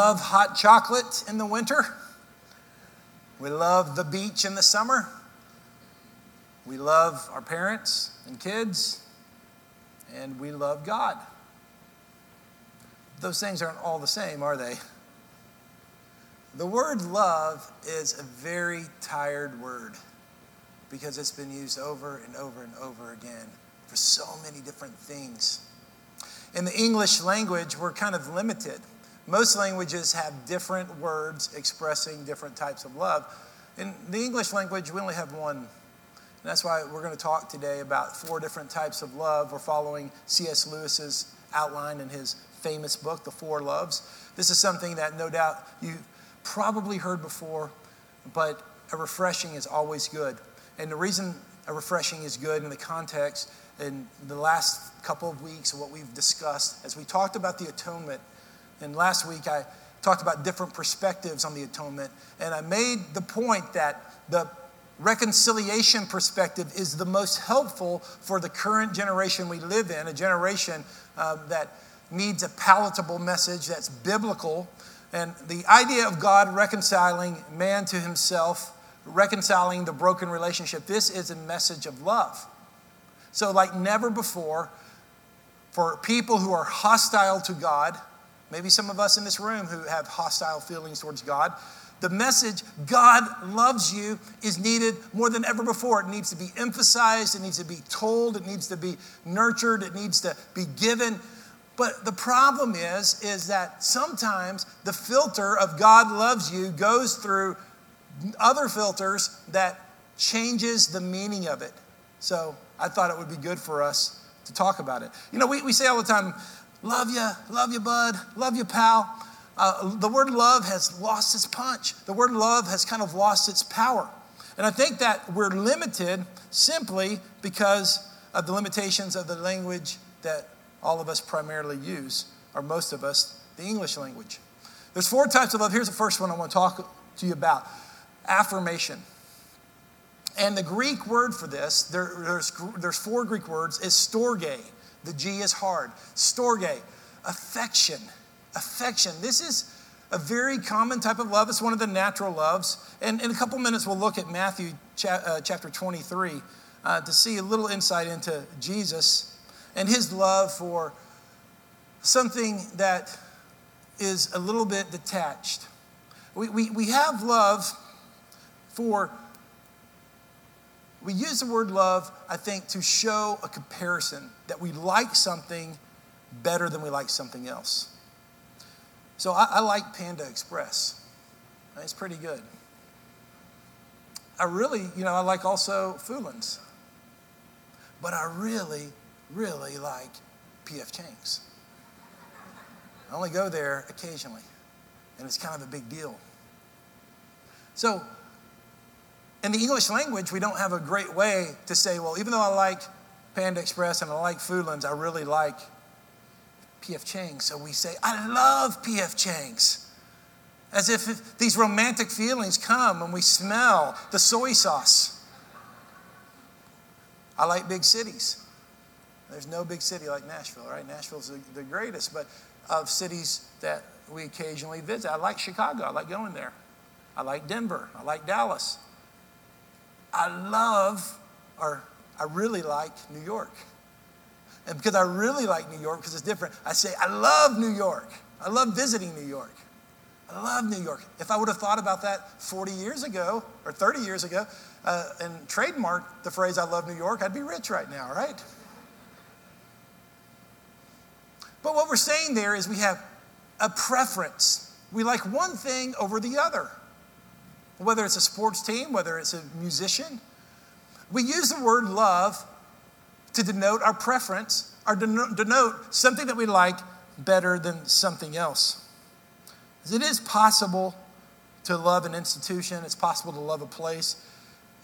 love hot chocolate in the winter. We love the beach in the summer. We love our parents and kids. And we love God. Those things aren't all the same, are they? The word love is a very tired word because it's been used over and over and over again for so many different things. In the English language, we're kind of limited. Most languages have different words expressing different types of love. In the English language, we only have one. And that's why we're going to talk today about four different types of love. We're following C.S. Lewis's outline in his famous book, The Four Loves. This is something that no doubt you probably heard before, but a refreshing is always good. And the reason a refreshing is good in the context in the last couple of weeks what we've discussed, as we talked about the atonement, and last week I talked about different perspectives on the atonement, and I made the point that the reconciliation perspective is the most helpful for the current generation we live in, a generation um, that needs a palatable message that's biblical and the idea of God reconciling man to himself, reconciling the broken relationship, this is a message of love. So, like never before, for people who are hostile to God, maybe some of us in this room who have hostile feelings towards God, the message, God loves you, is needed more than ever before. It needs to be emphasized, it needs to be told, it needs to be nurtured, it needs to be given. But the problem is, is that sometimes the filter of God loves you goes through other filters that changes the meaning of it. So I thought it would be good for us to talk about it. You know, we, we say all the time, love you, love you, bud, love you, pal. Uh, the word love has lost its punch. The word love has kind of lost its power. And I think that we're limited simply because of the limitations of the language that all of us primarily use, or most of us, the English language. There's four types of love. Here's the first one I want to talk to you about affirmation. And the Greek word for this, there, there's, there's four Greek words, is storge. The G is hard. Storge, affection. Affection. This is a very common type of love. It's one of the natural loves. And in a couple minutes, we'll look at Matthew uh, chapter 23 uh, to see a little insight into Jesus and his love for something that is a little bit detached. We, we, we have love for, we use the word love, I think, to show a comparison that we like something better than we like something else. So I, I like Panda Express. It's pretty good. I really, you know, I like also Foolin's. But I really really like P.F. Chang's. I only go there occasionally, and it's kind of a big deal. So, in the English language, we don't have a great way to say, well, even though I like Panda Express and I like Foodlands, I really like P.F. Chang's. So we say, I love P.F. Chang's. As if these romantic feelings come when we smell the soy sauce. I like big cities. There's no big city like Nashville, right? Nashville's the, greatest, but of cities that we occasionally visit. I like Chicago. I like going there. I like Denver. I like Dallas. I love, or I really like New York. And because I really like New York, because it's different, I say, I love New York. I love visiting New York. I love New York. If I would have thought about that 40 years ago or 30 years ago uh, and trademarked the phrase, I love New York, I'd be rich right now, right? But what we're saying there is we have a preference. We like one thing over the other. Whether it's a sports team, whether it's a musician, we use the word love to denote our preference or denote something that we like better than something else. It is possible to love an institution, it's possible to love a place,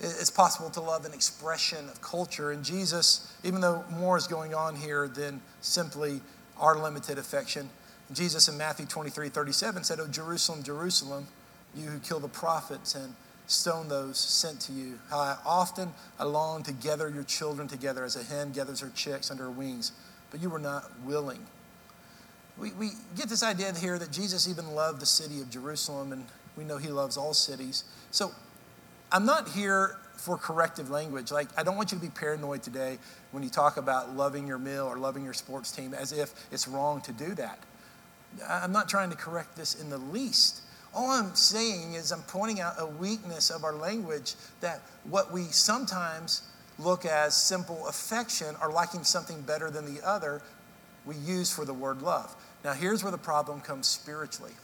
it's possible to love an expression of culture. And Jesus, even though more is going on here than simply our limited affection. Jesus in Matthew 23 37 said, Oh, Jerusalem, Jerusalem, you who kill the prophets and stone those sent to you. How I often I long to gather your children together as a hen gathers her chicks under her wings, but you were not willing. we, we get this idea here that Jesus even loved the city of Jerusalem, and we know he loves all cities. So I'm not here for corrective language. Like, I don't want you to be paranoid today when you talk about loving your meal or loving your sports team as if it's wrong to do that. I'm not trying to correct this in the least. All I'm saying is I'm pointing out a weakness of our language that what we sometimes look as simple affection or liking something better than the other, we use for the word love. Now, here's where the problem comes spiritually.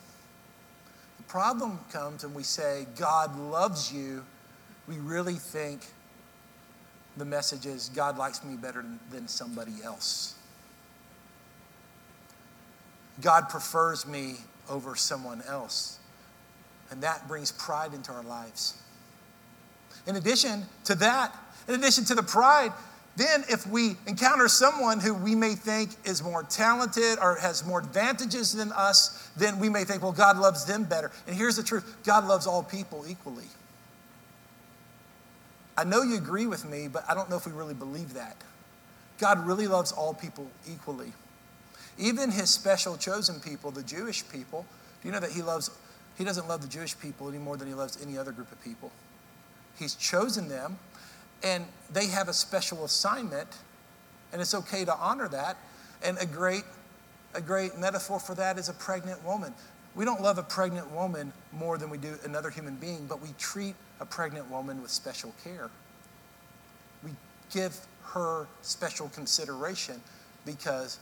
The problem comes when we say, God loves you, we really think the message is, God likes me better than somebody else. God prefers me over someone else. And that brings pride into our lives. In addition to that, in addition to the pride, then if we encounter someone who we may think is more talented or has more advantages than us, then we may think, well, God loves them better. And here's the truth God loves all people equally. I know you agree with me, but I don't know if we really believe that. God really loves all people equally. Even his special chosen people, the Jewish people, do you know that he loves he doesn't love the Jewish people any more than he loves any other group of people. He's chosen them and they have a special assignment and it's okay to honor that. And a great a great metaphor for that is a pregnant woman. We don't love a pregnant woman more than we do another human being, but we treat a pregnant woman with special care. We give her special consideration because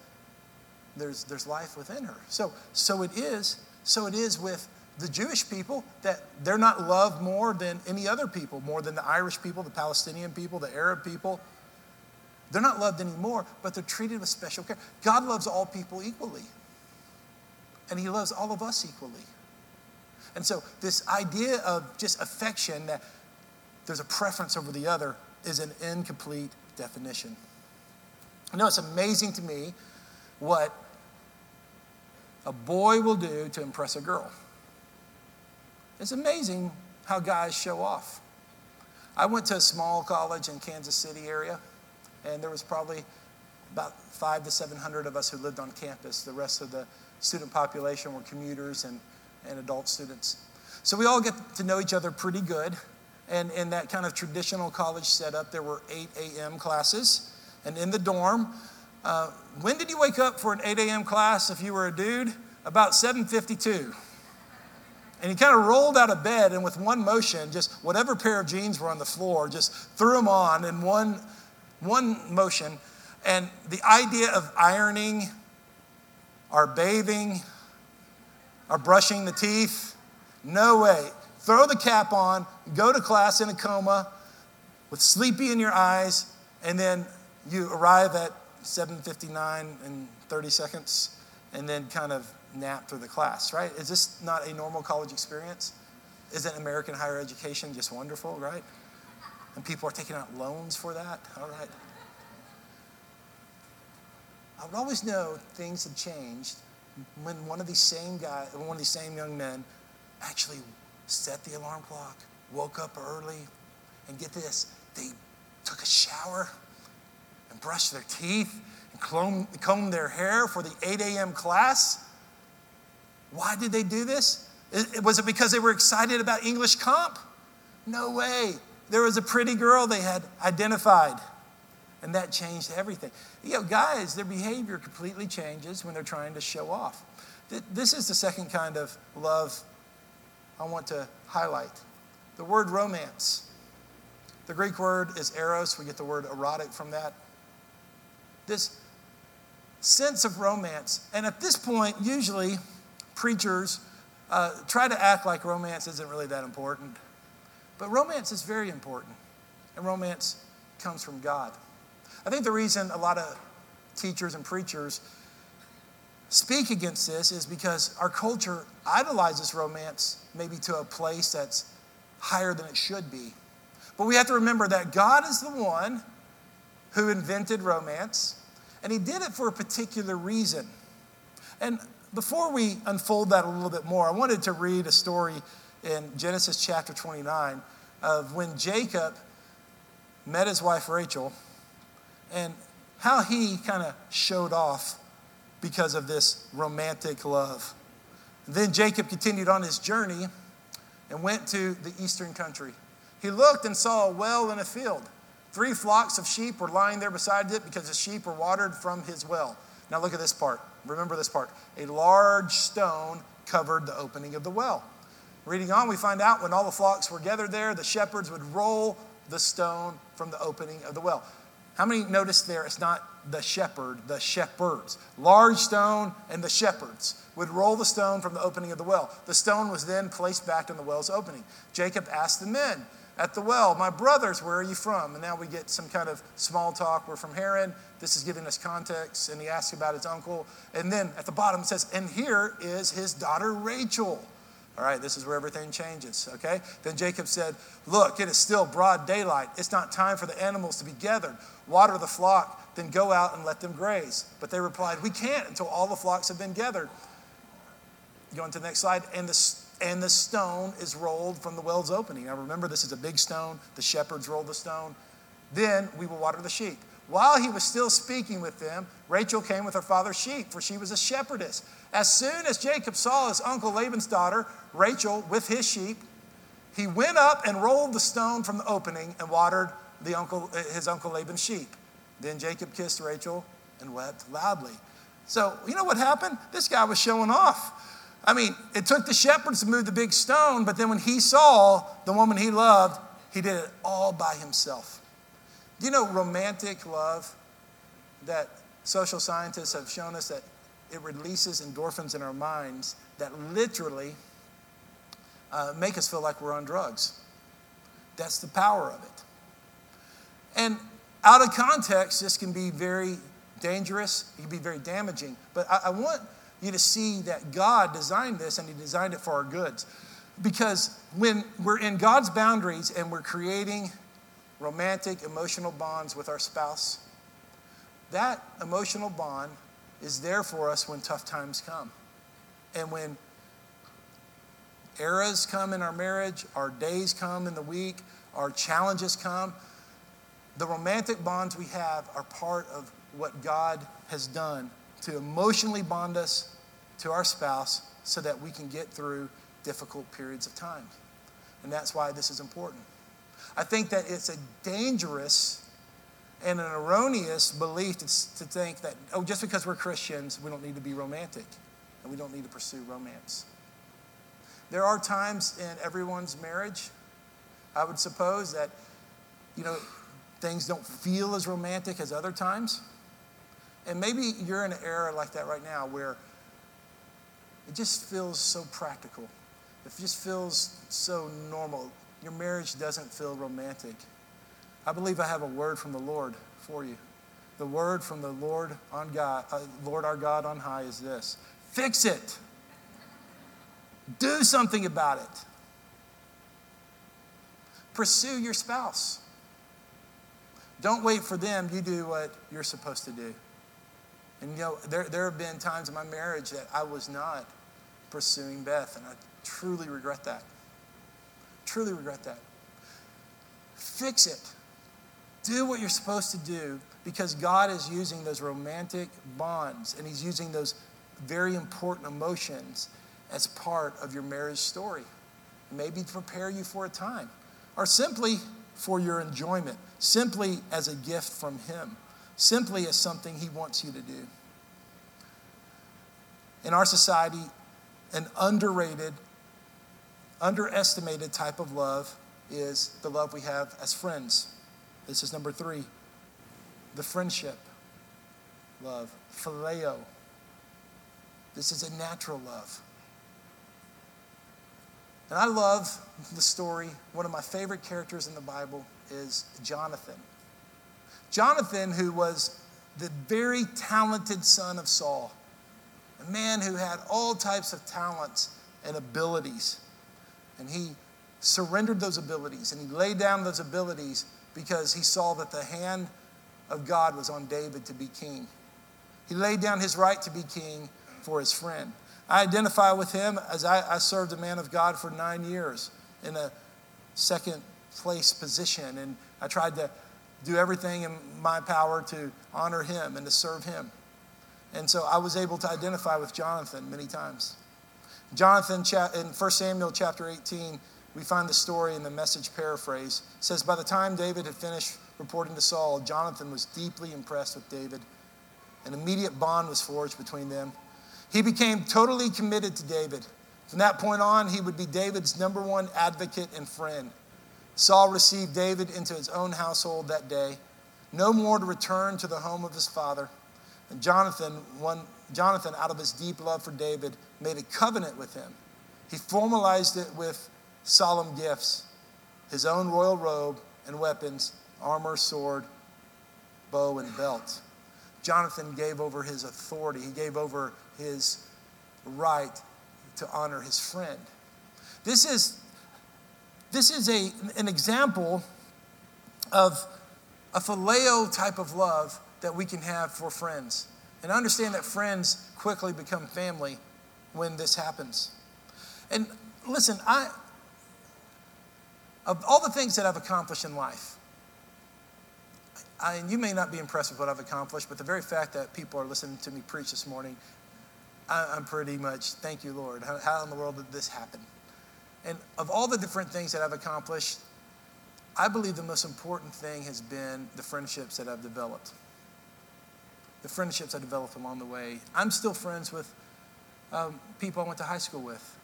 there's, there's life within her. So, so it is, so it is with the Jewish people that they're not loved more than any other people, more than the Irish people, the Palestinian people, the Arab people. They're not loved anymore, but they're treated with special care. God loves all people equally. And he loves all of us equally. And so, this idea of just affection that there's a preference over the other is an incomplete definition. You know, it's amazing to me what a boy will do to impress a girl. It's amazing how guys show off. I went to a small college in Kansas City area, and there was probably about five to 700 of us who lived on campus. The rest of the student population were commuters and, and adult students. So we all get to know each other pretty good. And in that kind of traditional college setup, there were 8 a.m. classes. And in the dorm, uh, when did you wake up for an 8 a.m. class if you were a dude? About 7.52. And he kind of rolled out of bed and with one motion, just whatever pair of jeans were on the floor, just threw them on in one, one motion. And the idea of ironing or bathing or brushing the teeth, no way. Throw the cap on, go to class in a coma with sleepy in your eyes, and then you arrive at 7:59 and 30 seconds and then kind of nap through the class, right? Is this not a normal college experience? Isn't American higher education just wonderful, right? And people are taking out loans for that, all right? I would always know things had changed when one of these same guys, one of these same young men actually set the alarm clock, woke up early, and get this, they took a shower and brushed their teeth and combed, their hair for the 8 a.m. class. Why did they do this? Was it because they were excited about English comp? No way. There was a pretty girl they had identified, and that changed everything. You know, guys, their behavior completely changes when they're trying to show off. This is the second kind of love I want to highlight the word romance. The Greek word is eros. We get the word erotic from that. This sense of romance. And at this point, usually preachers uh, try to act like romance isn't really that important. But romance is very important. And romance comes from God. I think the reason a lot of teachers and preachers speak against this is because our culture idolizes romance maybe to a place that's higher than it should be. But we have to remember that God is the one who invented romance, and He did it for a particular reason. And before we unfold that a little bit more, I wanted to read a story in Genesis chapter 29 of when Jacob met his wife Rachel and how he kind of showed off because of this romantic love. Then Jacob continued on his journey and went to the eastern country. He looked and saw a well in a field. Three flocks of sheep were lying there beside it because the sheep were watered from his well. Now look at this part. Remember this part. A large stone covered the opening of the well. Reading on, we find out when all the flocks were gathered there, the shepherds would roll the stone from the opening of the well. How many noticed there it's not the shepherd, the shepherds? Large stone and the shepherds would roll the stone from the opening of the well. The stone was then placed back in the well's opening. Jacob asked the men at the well, My brothers, where are you from? And now we get some kind of small talk. We're from Haran. This is giving us context. And he asks about his uncle. And then at the bottom it says, And here is his daughter Rachel. All right, this is where everything changes, okay? Then Jacob said, Look, it is still broad daylight. It's not time for the animals to be gathered. Water the flock, then go out and let them graze. But they replied, We can't until all the flocks have been gathered. Going to the next slide. And the, and the stone is rolled from the well's opening. Now remember, this is a big stone. The shepherds roll the stone. Then we will water the sheep. While he was still speaking with them, Rachel came with her father's sheep, for she was a shepherdess. As soon as Jacob saw his uncle Laban's daughter, Rachel, with his sheep, he went up and rolled the stone from the opening and watered the uncle, uh, his uncle Laban's sheep. Then Jacob kissed Rachel and wept loudly. So, you know what happened? This guy was showing off. I mean, it took the shepherds to move the big stone, but then when he saw the woman he loved, he did it all by himself. Do you know romantic love that social scientists have shown us that it releases endorphins in our minds that literally uh, make us feel like we're on drugs. That's the power of it. And out of context, this can be very dangerous, it can be very damaging. But I, I want you to see that God designed this and He designed it for our goods. Because when we're in God's boundaries and we're creating romantic, emotional bonds with our spouse, that emotional bond is there for us when tough times come. And when eras come in our marriage, our days come in the week, our challenges come, the romantic bonds we have are part of what God has done to emotionally bond us to our spouse so that we can get through difficult periods of time. And that's why this is important. I think that it's a dangerous and an erroneous belief to, to think that, oh, just because we're Christians, we don't need to be romantic and we don't need to pursue romance. There are times in everyone's marriage, I would suppose, that, you know, things don't feel as romantic as other times. And maybe you're in an era like that right now where it just feels so practical. It just feels so normal. Your marriage doesn't feel romantic. I believe I have a word from the Lord for you. The word from the Lord on God, uh, Lord our God on high is this. Fix it. Do something about it. Pursue your spouse. Don't wait for them. You do what you're supposed to do. And you know, there, there have been times in my marriage that I was not pursuing Beth, and I truly regret that. Truly regret that. Fix it. Do what you're supposed to do because God is using those romantic bonds and He's using those very important emotions as part of your marriage story. Maybe to prepare you for a time, or simply for your enjoyment, simply as a gift from Him, simply as something He wants you to do. In our society, an underrated, underestimated type of love is the love we have as friends. This is number three the friendship love, phileo. This is a natural love. And I love the story. One of my favorite characters in the Bible is Jonathan. Jonathan, who was the very talented son of Saul, a man who had all types of talents and abilities. And he surrendered those abilities and he laid down those abilities because he saw that the hand of God was on David to be king. He laid down his right to be king for his friend. I identify with him as I, I served a man of God for nine years in a second place position, and I tried to do everything in my power to honor him and to serve him. And so I was able to identify with Jonathan many times. Jonathan, in 1 Samuel chapter 18, we find the story in the message paraphrase. It says, By the time David had finished reporting to Saul, Jonathan was deeply impressed with David. An immediate bond was forged between them. He became totally committed to David. From that point on, he would be David's number one advocate and friend. Saul received David into his own household that day, no more to return to the home of his father. And Jonathan, one, Jonathan, out of his deep love for David, made a covenant with him. He formalized it with solemn gifts his own royal robe and weapons, armor, sword, bow, and belt. Jonathan gave over his authority, he gave over his right to honor his friend. This is, this is a, an example of a phileo type of love that we can have for friends. And understand that friends quickly become family when this happens. And listen, I, of all the things that I've accomplished in life, I, and you may not be impressed with what I've accomplished, but the very fact that people are listening to me preach this morning, I, am pretty much, thank you, Lord. How, how in the world did this happen? And of all the different things that I've accomplished, I believe the most important thing has been the friendships that I've developed. The friendships I developed along the way. I'm still friends with um, people I went to high school with.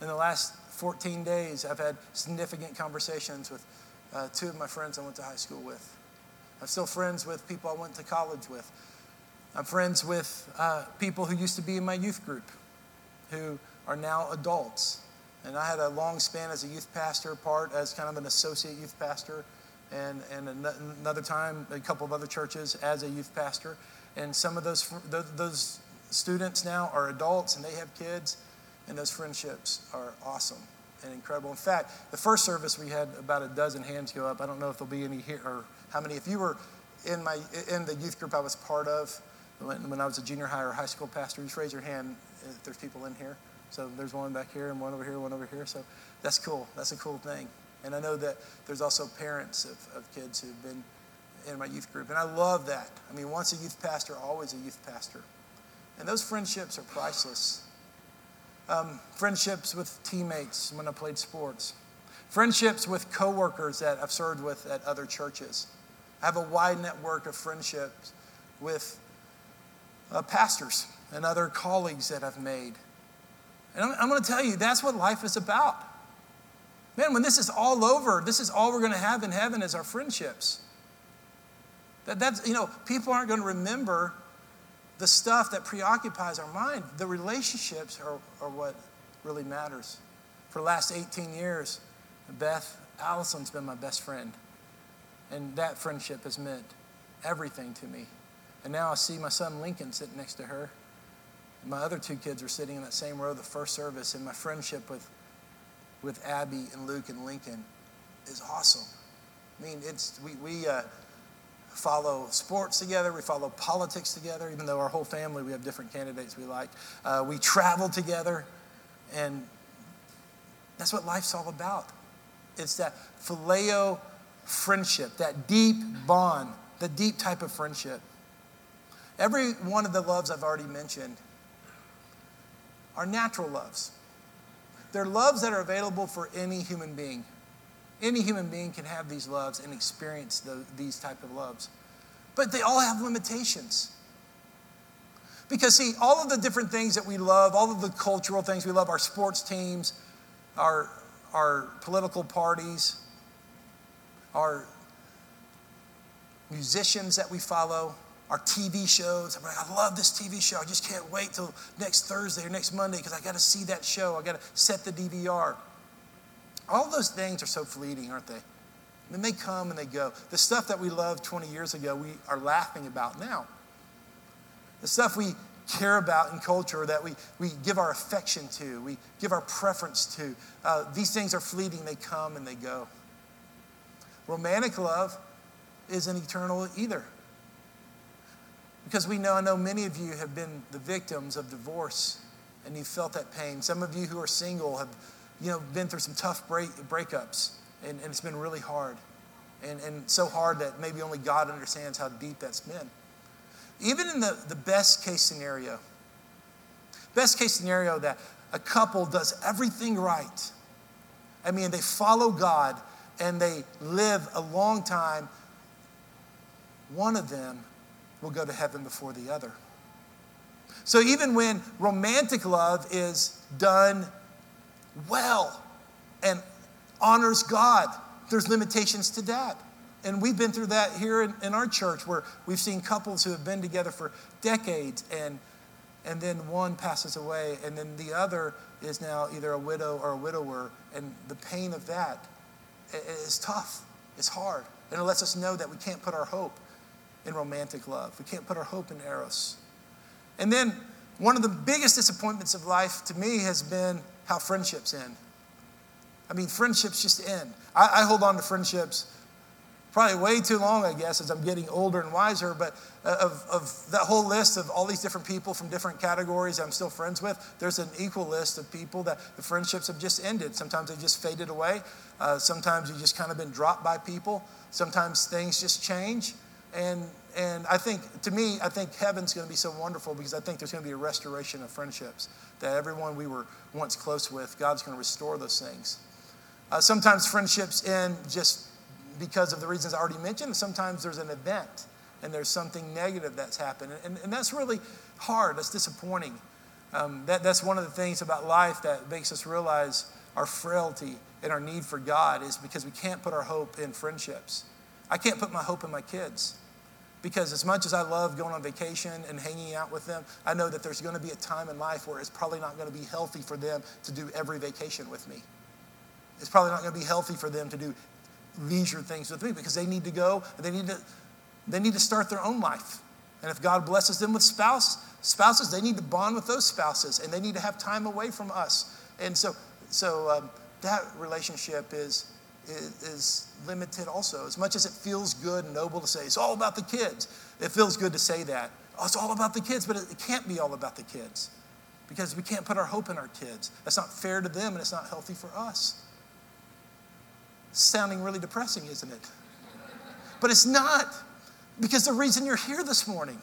In the last 14 days, I've had significant conversations with uh, two of my friends I went to high school with. I'm still friends with people I went to college with. I'm friends with uh, people who used to be in my youth group who are now adults. And I had a long span as a youth pastor, part as kind of an associate youth pastor, and, and another time, a couple of other churches as a youth pastor. And some of those, those students now are adults and they have kids, and those friendships are awesome and incredible. In fact, the first service we had about a dozen hands go up. I don't know if there'll be any here or how many. If you were in my in the youth group I was part of when, when I was a junior high or high school pastor, just raise your hand if there's people in here. So there's one back here and one over here, one over here. So that's cool. That's a cool thing. And I know that there's also parents of, of kids who've been in my youth group. And I love that. I mean, once a youth pastor, always a youth pastor. And those friendships are priceless. Um, friendships with teammates when I played sports. Friendships with coworkers that I've served with at other churches. I have a wide network of friendships with uh, pastors and other colleagues that I've made. And I'm, I'm going to tell you, that's what life is about. Man, when this is all over, this is all we're going to have in heaven is our friendships. That, that's, you know, people aren't going to remember the stuff that preoccupies our mind. The relationships are, are what really matters. For the last 18 years, Beth Allison's been my best friend. And that friendship has meant everything to me. And now I see my son Lincoln sitting next to her. My other two kids are sitting in that same row the first service. And my friendship with, with Abby and Luke and Lincoln is awesome. I mean, it's, we, we, uh, follow sports together, we follow politics together, even though our whole family, we have different candidates we like. Uh, we travel together, and that's what life's all about. It's that phileo friendship, that deep bond, the deep type of friendship. Every one of the loves I've already mentioned are natural loves. They're loves that are available for any human being. Any human being can have these loves and experience the, these type of loves. But they all have limitations. Because, see, all of the different things that we love, all of the cultural things we love, our sports teams, our, our political parties, our musicians that we follow, our TV shows. I'm like, I love this TV show. I just can't wait till next Thursday or next Monday because I got to see that show. I got to set the DVR. All those things are so fleeting, aren't they? Mean, they come and they go. The stuff that we loved 20 years ago, we are laughing about now. The stuff we care about in culture that we, we give our affection to, we give our preference to, uh, these things are fleeting. They come and they go. Romantic love isn't eternal either. Because we know, I know many of you have been the victims of divorce and you've felt that pain. Some of you who are single have you know, been through some tough break, breakups, and, and it's been really hard. And, and so hard that maybe only God understands how deep that's been. even in the, the best case scenario, best case scenario that a couple does everything right. I mean, they follow God and they live a long time, one of them will go to heaven before the other. So even when romantic love is done well and honors God, there's limitations to that. And we've been through that here in, in, our church where we've seen couples who have been together for decades and, and then one passes away and then the other is now either a widow or a widower. And the pain of that is tough, it's hard. And it lets us know that we can't put our hope in romantic love, we can't put our hope in Eros. And then one of the biggest disappointments of life to me has been how friendships end. I mean, friendships just end. I, I hold on to friendships probably way too long, I guess, as I'm getting older and wiser, but uh, of, of that whole list of all these different people from different categories I'm still friends with, there's an equal list of people that the friendships have just ended. Sometimes they just faded away. Uh, sometimes you've just kind of been dropped by people. Sometimes things just change. And, and I think, to me, I think heaven's going to be so wonderful because I think there's going to be a restoration of friendships. That everyone we were once close with, God's going to restore those things. Uh, sometimes friendships end just because of the reasons I already mentioned. Sometimes there's an event and there's something negative that's happened. And, and that's really hard, that's disappointing. Um, that, that's one of the things about life that makes us realize our frailty and our need for God is because we can't put our hope in friendships. I can't put my hope in my kids. Because as much as I love going on vacation and hanging out with them, I know that there's going to be a time in life where it's probably not going to be healthy for them to do every vacation with me. It's probably not going to be healthy for them to do leisure things with me because they need to go, they need to, they need to start their own life. And if God blesses them with spouse, spouses, they need to bond with those spouses and they need to have time away from us. And so, so um, that relationship is, is, limited also. As much as it feels good and noble to say, it's all about the kids, it feels good to say that. Oh, it's all about the kids, but it, it can't be all about the kids because we can't put our hope in our kids. That's not fair to them and it's not healthy for us sounding really depressing, isn't it? But it's not, because the reason you're here this morning,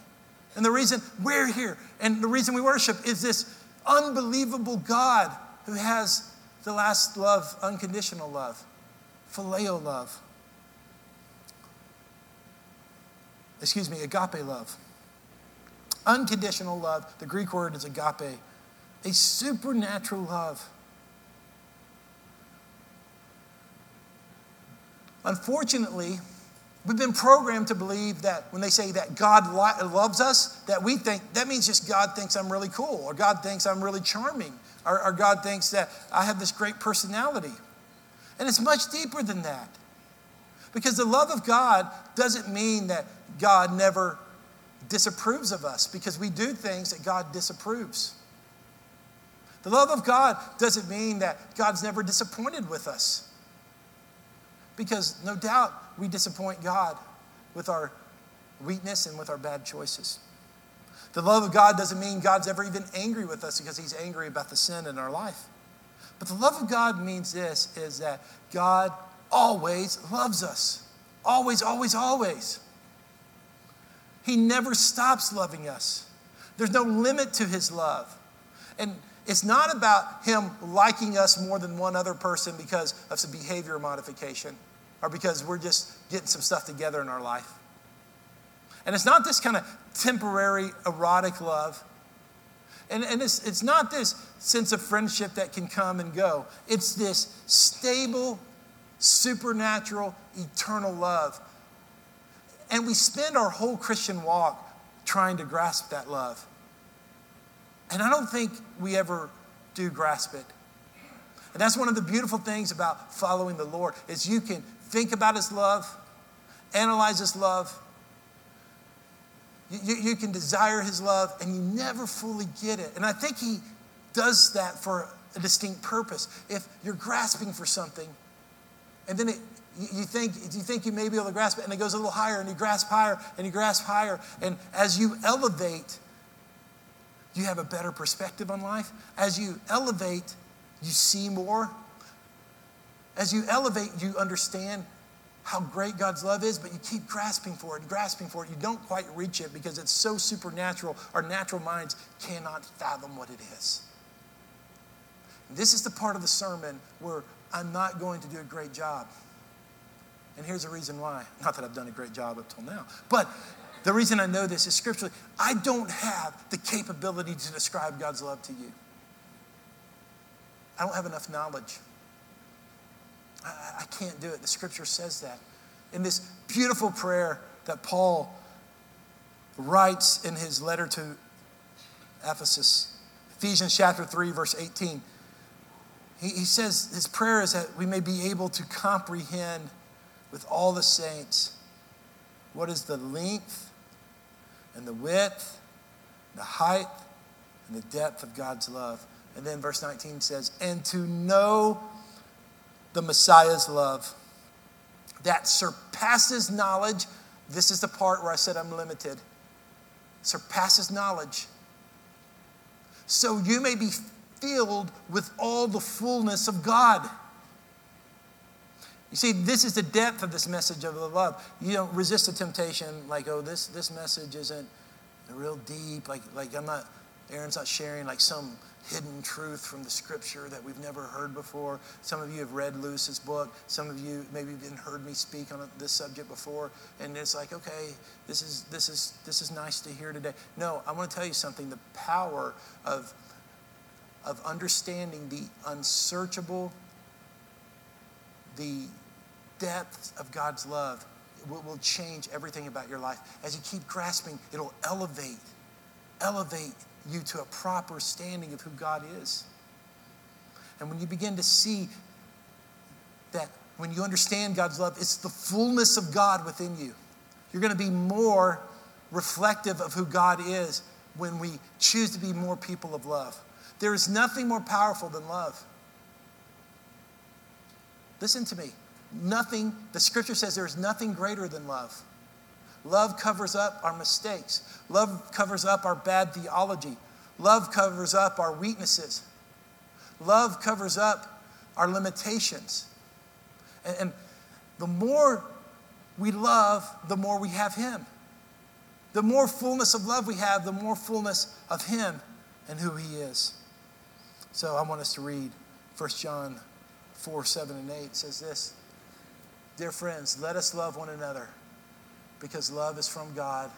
and the reason we're here, and the reason we worship is this unbelievable God who has the last love, unconditional love, phileo love. Excuse me, agape love. Unconditional love, the Greek word is agape, a supernatural love Unfortunately, we've been programmed to believe that when they say that God loves us, that we think that means just God thinks I'm really cool, or God thinks I'm really charming, or, or God thinks that I have this great personality. And it's much deeper than that. Because the love of God doesn't mean that God never disapproves of us, because we do things that God disapproves. The love of God doesn't mean that God's never disappointed with us. Because no doubt we disappoint God with our weakness and with our bad choices. The love of God doesn't mean God's ever even angry with us because he's angry about the sin in our life. But the love of God means this is that God always loves us. Always, always, always. He never stops loving us. There's no limit to his love. And it's not about him liking us more than one other person because of some behavior modification or because we're just getting some stuff together in our life. And it's not this kind of temporary erotic love. And, and it's, it's not this sense of friendship that can come and go. It's this stable, supernatural, eternal love. And we spend our whole Christian walk trying to grasp that love. And I don't think we ever do grasp it. And that's one of the beautiful things about following the Lord is you can think about his love, analyze his love. You, you, can desire his love and you never fully get it. And I think he does that for a distinct purpose. If you're grasping for something and then it, you think, you think you may be able to grasp it and it goes a little higher and you grasp higher and you grasp higher. And as you elevate, you have a better perspective on life. As you elevate, you see more. As you elevate, you understand how great God's love is, but you keep grasping for it grasping for it. You don't quite reach it because it's so supernatural. Our natural minds cannot fathom what it is. This is the part of the sermon where I'm not going to do a great job. And here's the reason why. Not that I've done a great job up till now, but the reason I know this is scripturally. I don't have the capability to describe God's love to you. I don't have enough knowledge. I, I can't do it. The scripture says that. In this beautiful prayer that Paul writes in his letter to Ephesus, Ephesians chapter 3, verse 18, he, he says his prayer is that we may be able to comprehend with all the saints what is the length and the width, the height, and the depth of God's love. And then verse 19 says, and to know the Messiah's love that surpasses knowledge. This is the part where I said I'm limited. Surpasses knowledge. So you may be filled with all the fullness of God. You see, this is the depth of this message of the love. You don't resist the temptation like, oh, this, this message isn't real deep. Like, like I'm not, Aaron's not sharing like some hidden truth from the scripture that we've never heard before. Some of you have read Lewis's book. Some of you maybe even heard me speak on this subject before. And it's like, okay, this is, this is, this is nice to hear today. No, I want to tell you something. The power of, of understanding the unsearchable, the depth of God's love will, will change everything about your life. As you keep grasping, it'll elevate, elevate you to a proper standing of who God is. And when you begin to see that when you understand God's love, it's the fullness of God within you. You're going to be more reflective of who God is when we choose to be more people of love. There is nothing more powerful than love. Listen to me. Nothing, the scripture says there is nothing greater than love. Love covers up our mistakes. Love covers up our bad theology. Love covers up our weaknesses. Love covers up our limitations. And, and, the more we love, the more we have Him. The more fullness of love we have, the more fullness of Him and who He is. So I want us to read 1 John 4 7 and 8. It says this Dear friends, let us love one another because love is from God,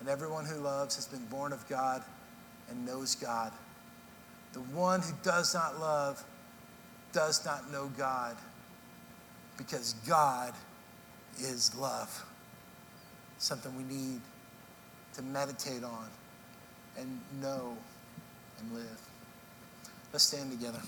and everyone who loves has been born of God and knows God. The one who does not love does not know God because God is love. Something we need to meditate on and know and live. Let's stand together.